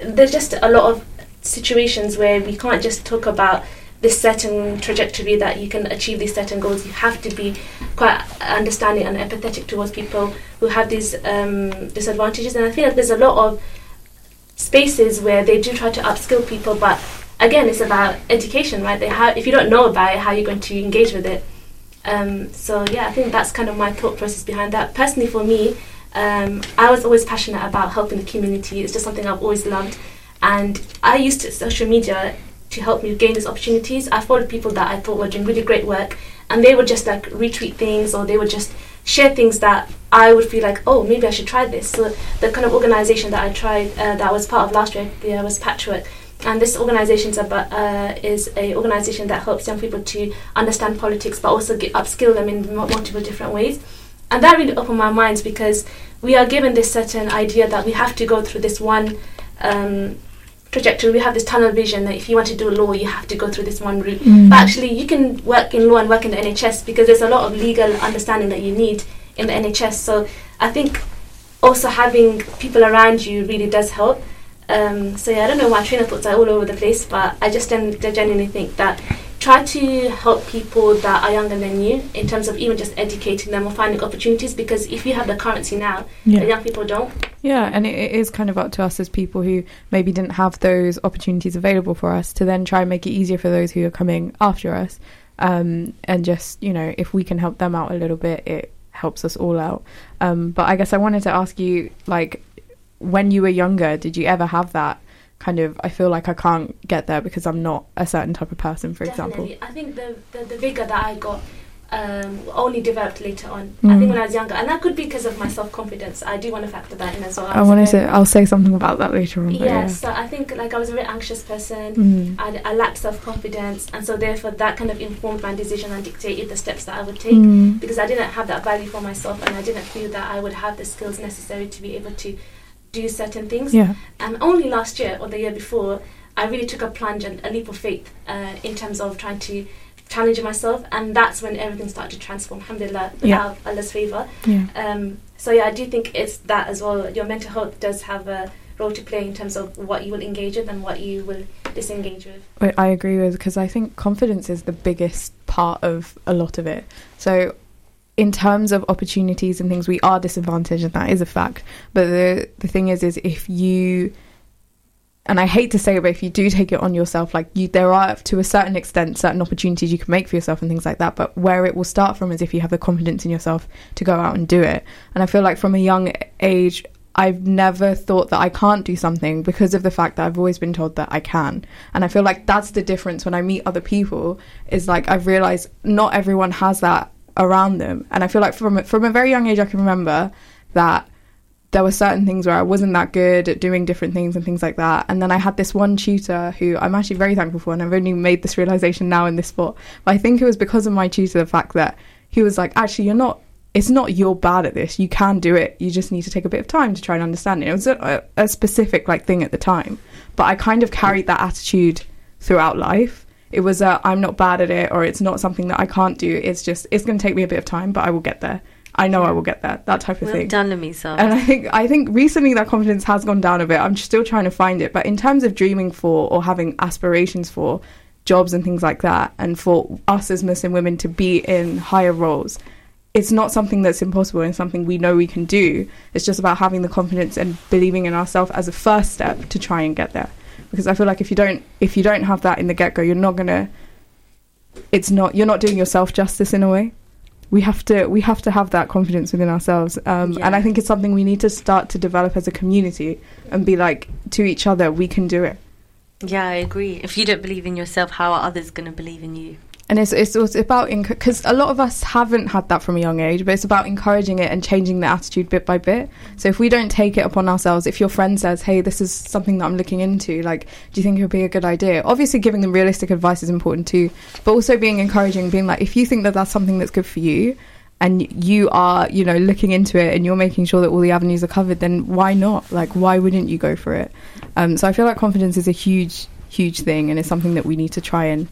there's just a lot of situations where we can't just talk about this certain trajectory that you can achieve these certain goals. You have to be quite understanding and empathetic towards people who have these um, disadvantages. And I feel like there's a lot of spaces where they do try to upskill people, but again, it's about education, right? They how, if you don't know about it, how are you going to engage with it? Um, so yeah, I think that's kind of my thought process behind that. Personally, for me, um, I was always passionate about helping the community. It's just something I've always loved, and I used social media to help me gain these opportunities. I followed people that I thought were doing really great work, and they would just like retweet things or they would just share things that I would feel like, oh, maybe I should try this. So the kind of organization that I tried, uh, that I was part of last year, yeah, was Patchwork. And this organization is, uh, is a organization that helps young people to understand politics, but also get, upskill them in multiple different ways. And that really opened my minds because we are given this certain idea that we have to go through this one um, trajectory. We have this tunnel vision that if you want to do law, you have to go through this one route. But actually, you can work in law and work in the NHS because there's a lot of legal understanding that you need in the NHS. So I think also having people around you really does help. Um, so yeah, I don't know. My train of thoughts are all over the place, but I just gen- genuinely think that try to help people that are younger than you in terms of even just educating them or finding opportunities. Because if you have the currency now, Yeah. the young people don't. Yeah, and it, it is kind of up to us as people who maybe didn't have those opportunities available for us to then try and make it easier for those who are coming after us. Um, and just, you know, if we can help them out a little bit, it helps us all out. Um, but I guess I wanted to ask you, like, when you were younger, did you ever have that kind of, I feel like I can't get there because I'm not a certain type of person, for example? I think the, the, the vigor that I got um, only developed later on. I Mm. think when I was younger, and that could be because of my self confidence. I do want to factor that in as well. I was a wanted very- to, I'll say something about that later on. but Yeah, so I think like I was a very anxious person. Mm. I, I lacked self confidence, and so therefore that kind of informed my decision and dictated the steps that I would take. Mm. Because I didn't have that value for myself, and I didn't feel that I would have the skills necessary to be able to do certain things. Yeah. And only last year or the year before, I really took a plunge and a leap of faith uh, in terms of trying to challenge myself, and that's when everything started to transform. Alhamdulillah, Yeah. Allah's favor. Yeah. Um, so yeah, I do think it's that as well. Your mental health does have a role to play in terms of what you will engage with and what you will disengage with. I- I agree with because I think confidence is the biggest part of a lot of it. So, in terms of opportunities and things, we are disadvantaged, and that is a fact. But the the thing is, is if you and I hate to say it, but if you do take it on yourself, like you, there are to a certain extent certain opportunities you can make for yourself and things like that. But where it will start from is if you have the confidence in yourself to go out and do it. And I feel like from a young age, I've never thought that I can't do something because of the fact that I've always been told that I can. And I feel like that's the difference when I meet other people is like I've realized not everyone has that around them. And I feel like from from a very young age I can remember that there were certain things where I wasn't that good at doing different things and things like that. And then I had this one tutor who I'm actually very thankful for, and I've only made this realization now in this spot. But I think it was because of my tutor, the fact that he was like, actually, you're not. It's not you're bad at this. You can do it. You just need to take a bit of time to try and understand it. It was a, a specific like thing at the time, but I kind of carried that attitude throughout life. It was a I'm not bad at it, or it's not something that I can't do. It's just it's going to take me a bit of time, but I will get there. I know I will get there. That type of Well thing. done, Lamisa. And I think I think recently that confidence has gone down a bit. I'm still trying to find it, but in terms of dreaming for or having aspirations for jobs and things like that, and for us as Muslim women to be in higher roles, it's not something that's impossible and something we know we can do. It's just about having the confidence and believing in ourselves as a first step to try and get there. Because I feel like if you don't if you don't have that in the get go, you're not gonna. It's not you're not doing yourself justice in a way we have to we have to have that confidence within ourselves um, Yeah. and i think it's something we need to start to develop as a community and be like to each other we can do it yeah, I agree. If you don't believe in yourself, how are others going to believe in you? And it's it's, it's about because a lot of us haven't had that from a young age but it's about encouraging it and changing the attitude bit by bit. So if we don't take it upon ourselves if your friend says hey this is something that i'm looking into like do you think it would be a good idea? Obviously giving them realistic advice is important too but also being encouraging being like if you think that that's something that's good for you and you are you know looking into it and you're making sure that all the avenues are covered then why not? Like why wouldn't you go for it? Um, so i feel like confidence is a huge huge thing and it's something that we need to try and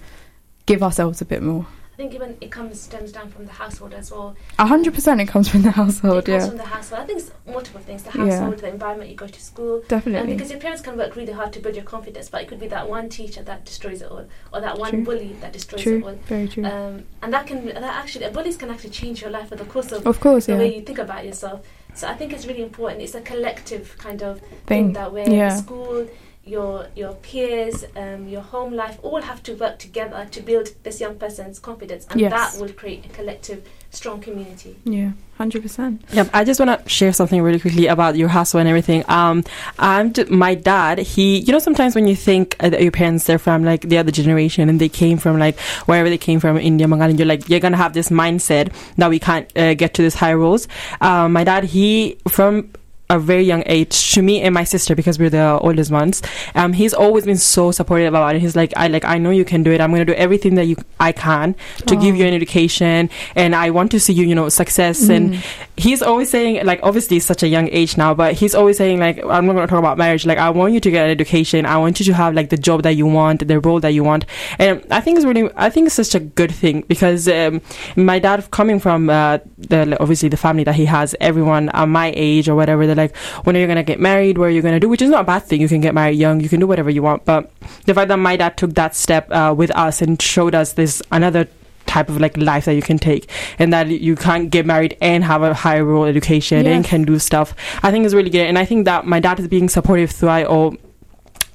give ourselves a bit more I think even it comes stems down from the household as well. A hundred percent, it comes from the household. it comes Yeah, from the household. I think it's multiple things: the Yeah. household, the environment you go to school. And definitely. because your parents can work really hard to build your confidence, but it could be that one teacher that destroys it all, or that one True. bully that destroys it True, all. very true. Um, and that can that actually bullies can actually change your life for the course of of course, the yeah. way you think about yourself. So I think it's really important. It's a collective kind of thing, Thing. that where Yeah. school, your your peers, um, your home life, all have to work together to build this young person's confidence, and Yes. that will create a collective, strong community. Yeah, hundred percent. Yeah, I just want to share something really quickly about your hustle and everything. Um, I'm j- my dad. He, you know, sometimes when you think uh, that your parents they're from like the other generation and they came from like wherever they came from, India, Bengal, and you're like you're gonna have this mindset that we can't uh, get to this high roles. Um, my dad, he from a very young age to me and my sister because we're the oldest ones. Um, he's always been so supportive about it. He's like, I like, I know you can do it. I'm gonna do everything that you I can to give you an education, and I want to see you, you know, success. And Mm. he's always saying, like, obviously, it's such a young age now, but he's always saying, like, I'm not gonna talk about marriage. Like, I want you to get an education. I want you to have like the job that you want, the role that you want. And I think it's really, I think it's such a good thing because um, my dad coming from uh, the obviously the family that he has, everyone at my age or whatever, they're like, when are you gonna get married? What are you gonna do? Which is not a bad thing. You can get married young. You can do whatever you want. But the fact that my dad took that step uh, with us and showed us this another type of like life that you can take and that you can't get married and have a higher role education and can do stuff i think is really good and i think that my dad is being supportive throughout all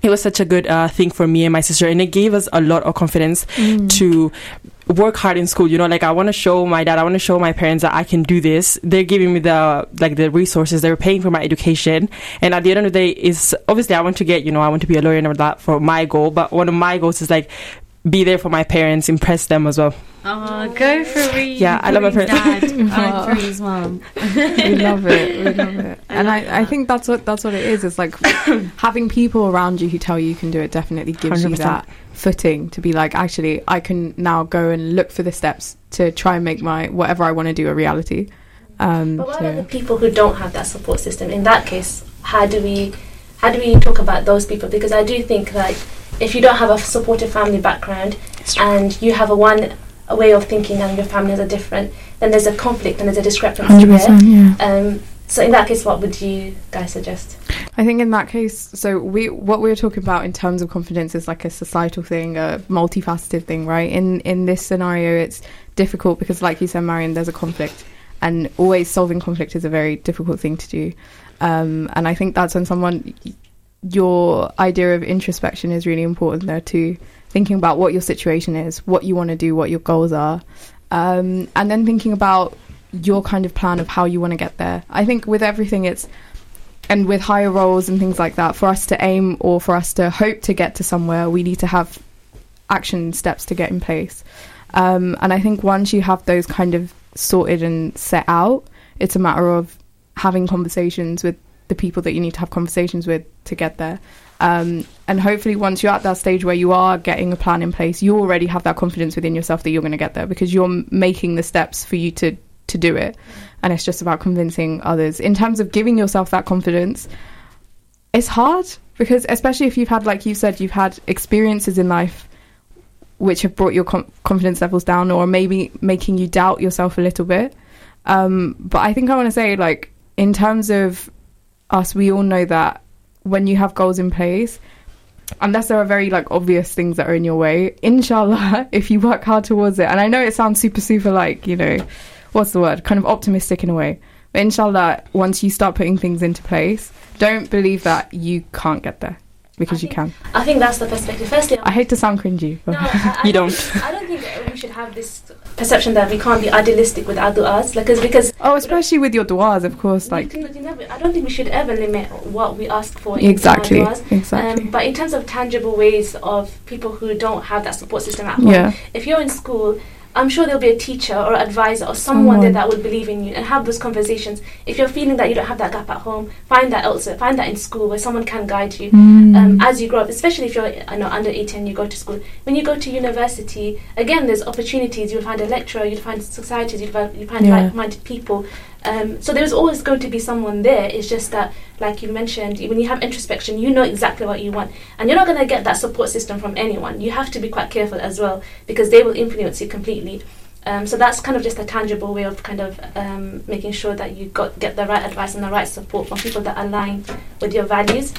it was such a good uh, thing for me and my sister and it gave us a lot of confidence Mm. to work hard in school you know like i want to show my dad i want to show my parents that i can do this they're giving me the like the resources they're paying for my education and at the end of the day is obviously i want to get you know i want to be a lawyer and all that for my goal but one of my goals is like be there for my parents impress them as well Oh, go for Reed. Yeah, I love my Reed's parents. dad Wow. and Reed's mum. we love it. We love it. And I, I think that's what that's what it is. It's like having people around you who tell you you can do it definitely gives you 100%. that footing to be like, actually, I can now go and look for the steps to try and make my whatever I want to do a reality. Um, But what so, about the people who don't have that support system? In that case, how do we how do we talk about those people? Because I do think like if you don't have a supportive family background and you have a one a way of thinking and your family is a different, then there's a conflict and there's a discrepancy hundred there. percent, yeah. Um, so in that case, what would you guys suggest? I think in that case, so we what we were talking about in terms of confidence is like a societal thing, a multifaceted thing, right? In in this scenario, it's difficult because, like you said, Mariam, there's a conflict, and always solving conflict is a very difficult thing to do. Um, and I think that's when someone your idea of introspection is really important there too. Thinking about what your situation is, what you want to do, what your goals are, um, and then thinking about your kind of plan of how you want to get there. I think with everything, it's and with higher roles and things like that, for us to aim or for us to hope to get to somewhere, we need to have action steps to get in place. Um, and I think once you have those kind of sorted and set out, it's a matter of having conversations with the people that you need to have conversations with to get there. Um, and hopefully, once you're at that stage where you are getting a plan in place, you already have that confidence within yourself that you're going to get there because you're making the steps for you to to do it. And it's just about convincing others. In terms of giving yourself that confidence, it's hard because, especially if you've had, like you said, you've had experiences in life which have brought your com- confidence levels down or maybe making you doubt yourself a little bit. Um, but I think I want to say, like, in terms of us, we all know that when you have goals in place, unless there are very like obvious things that are in your way, inshallah, if you work hard towards it, and I know it sounds super, super like, you know, what's the word? Kind of optimistic in a way. But inshallah, once you start putting things into place, don't believe that you can't get there because you can. I think that's the perspective. Firstly, I hate to sound cringy, but No, I, I You don't. think- I don't think we should have this perception that we can't be idealistic with our du'as, like, 'cause- because oh, especially with your du'as, of course, like, like I don't think we should ever limit what we ask for. in exactly, du'as. exactly. Um, but in terms of tangible ways of people who don't have that support system at home, yeah, if you're in school, I'm sure there'll be a teacher or advisor or someone, there that would believe in you and have those conversations. If you're feeling that you don't have that gap at home, find that elsewhere. Find that in school where someone can guide you Mm. um, as you grow up, especially if you're I know under 18 you go to school. When you go to university, again, there's opportunities. You'll find a lecturer, you'll find societies, you'll find, you'll find Yeah. like-minded people. Um, so there's always going to be someone there. It's just that, like you mentioned, when you have introspection, you know exactly what you want, and you're not going to get that support system from anyone. You have to be quite careful as well because they will influence you completely. Um, so that's kind of just a tangible way of kind of um, making sure that you got get the right advice and the right support from people that align with your values.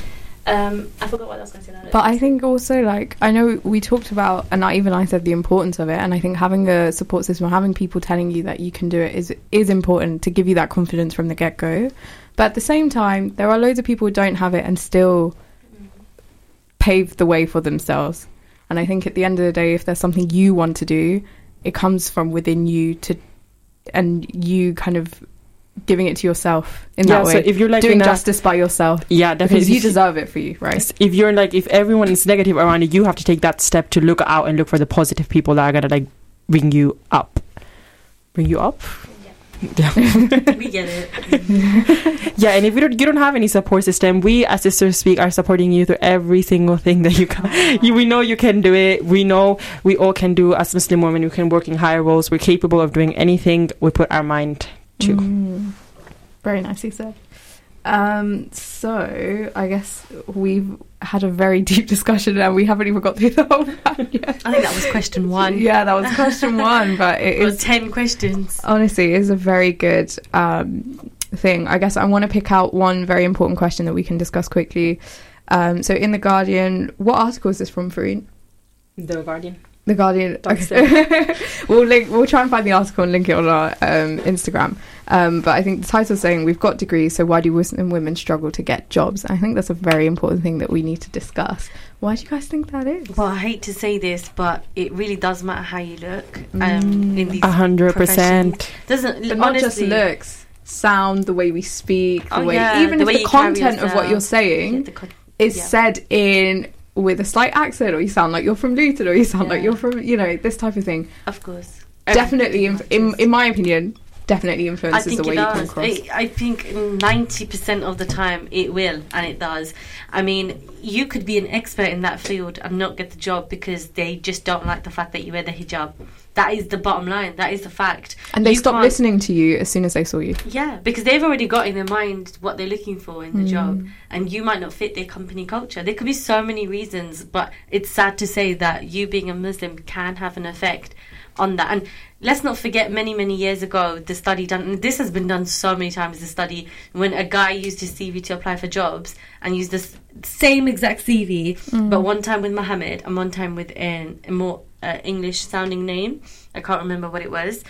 Um, I forgot what I was going to say. now. But I think also like I know we talked about, and I, even I said the importance of it, and I think having a support system, having people telling you that you can do it is is important to give you that confidence from the get go. But at the same time, there are loads of people who don't have it and still pave the way for themselves. And I think at the end of the day, if there's something you want to do, it comes from within you to, and you kind of giving it to yourself in yeah, that way, so if you're like doing in a, justice by yourself. Yeah, definitely. because you deserve it for you, right? If you're like if everyone is negative around you you have to take that step to look out and look for the positive people that are gonna like bring you up. Bring you up? Yeah. We get it. yeah and if you don't you don't have any support system we as sisters speak are supporting you through every single thing that you can you, we know you can do it. We know we all can do as muslim women we can work in higher roles. We're capable of doing anything we put our mind to Mm. Very nicely said. Um, so I guess we've had a very deep discussion and we haven't even got through the whole plan yet. I think that was question one. Yeah, that was question one, but it It was is ten questions. honestly it is a very good um, thing. I guess I want to pick out one very important question that we can discuss quickly. Um, so in the Guardian, what article is this from, Fareen? the guardian The Guardian. Don't Okay. we'll link. We'll try and find the article and link it on our um, Instagram. Um, but I think the title is saying we've got degrees, so why do Muslim women struggle to get jobs? I think that's a very important thing that we need to discuss. Why do you guys think that is? Well, I hate to say this, but it really does matter how you look. Um, Mm. in these a hundred percent doesn't but not just looks, sound, the way we speak, the Oh, way yeah, even the if way the content of what you're saying Yeah, the co- is yeah. said in with a slight accent, or you sound like you're from Luton, or you sound like you're from you know this type of thing. of course. Definitely, in, in in my opinion, definitely influences the way you come across. I, I think ninety percent of the time it will, and it does. I mean, you could be an expert in that field and not get the job because they just don't like the fact that you wear the hijab. That is the bottom line. That is the fact. And they You stop can't- listening to you as soon as they saw you. Yeah, because they've already got in their mind what they're looking for in the Mm. job, and you might not fit their company culture. There could be so many reasons, but it's sad to say that you being a Muslim can have an effect on that. And let's not forget, many many years ago, the study done. And this has been done so many times. The study when a guy used his CV to apply for jobs and used the same exact CV, but one time with Mohammed and one time with an, a more uh, English sounding name. I can't remember what it was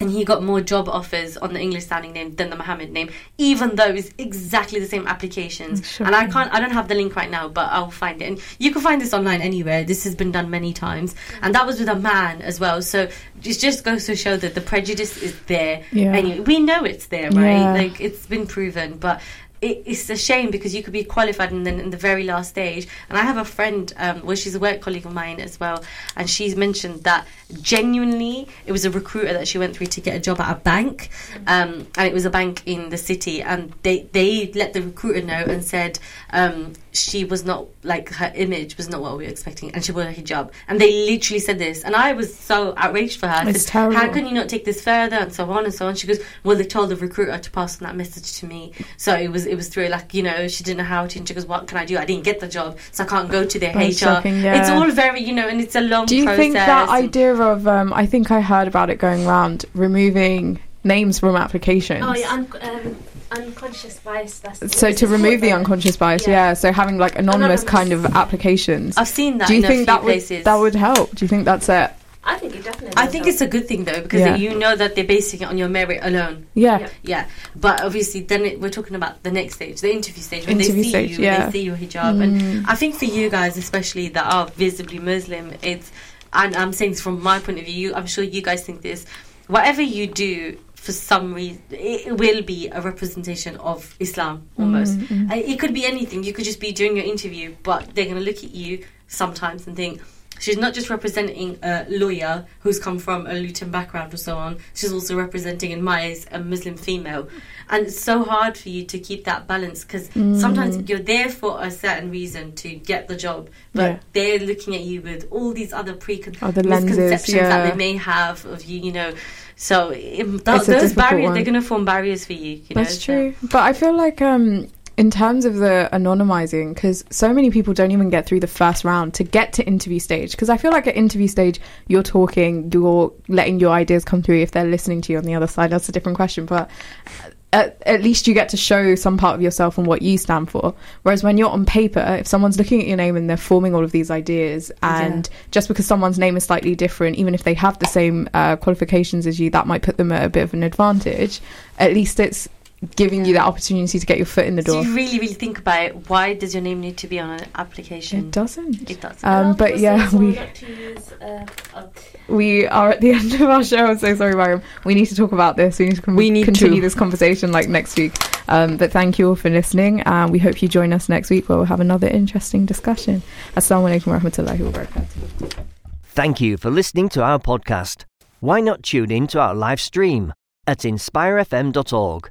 and he got more job offers on the English sounding name than the Mohammed name, even though it's exactly the same applications. Sure. And I can't, I don't have the link right now, but I'll find it. And you can find this online anywhere. This has been done many times, and that was with a man as well. So it just goes to show that the prejudice is there. Yeah. Anyway, we know it's there, right? Yeah. Like it's been proven, but. It, it's a shame because you could be qualified and then in the very last stage. And I have a friend, um, well, she's a work colleague of mine as well, and she's mentioned that genuinely it was a recruiter that she went through to get a job at a bank, um, and it was a bank in the city, and they they let the recruiter know and said um, she was not like her image was not what we were expecting, and she wore a hijab, and they literally said this, and I was so outraged for her. It's said, terrible. How can you not take this further, and so on and so on? She goes, well, they told the recruiter to pass on that message to me, so it was it was through like you know she didn't know how to, and she goes, what can I do? I didn't get the job, so I can't go to their That's HR. shocking, yeah. It's all very you know, and it's a long. Do you process think that idea of um, I think I heard about it going around removing names from applications. Oh yeah, un- um, unconscious bias. That's So to remove the unconscious bias, Yeah. yeah. So having like anonymous, Anonymous. kind of applications. I've seen that Do you in a think few that would that would help? Do you think that's it? I think it definitely. I think help. it's a good thing though because Yeah. you know that they're basing it on your merit alone. Yeah. Yeah. Yeah, but obviously then it, we're talking about the next stage, the interview stage, when Interview they see stage, you, yeah. when they see your hijab, and mm. I think for you guys, especially that are visibly Muslim, it's and I'm saying this from my point of view. I'm sure you guys think this. Whatever you do, for some reason, it will be a representation of Islam mm, almost. Mm-hmm. It could be anything. You could just be doing your interview, but they're going to look at you sometimes and think. She's not just representing a lawyer who's come from a Luton background or so on. She's also representing, in my eyes, a Muslim female. And it's so hard for you to keep that balance because sometimes you're there for a certain reason to get the job, but Yeah. they're looking at you with all these other preconceptions lenses, yeah. that they may have of you, you know. So It's those barriers, one. they're going to form barriers for you. you know, That's so- true. But I feel like um in terms of the anonymizing because so many people don't even get through the first round to get to interview stage. Because I feel like at interview stage you're talking you're letting your ideas come through if they're listening to you on the other side. That's a different question but at, at least you get to show some part of yourself and what you stand for. Whereas when you're on paper if someone's looking at your name and they're forming all of these ideas and just because someone's name is slightly different even if they have the same uh, qualifications as you that might put them at a bit of an advantage. At least it's giving you that opportunity to get your foot in the So door you really, really think about it. Why does your name need to be on an application? it doesn't It does. A lot um, but yeah we use, uh, we are at the end of our show i'm so sorry Mariam. we need to talk about this we need to con- We need continue to. this conversation like next week um, but thank you all for listening and we hope you join us next week where we'll have another interesting discussion assalamu alaikum warahmatullahi wabarakatuh Thank you for listening to our podcast. Why not tune in to our live stream at inspirefm.org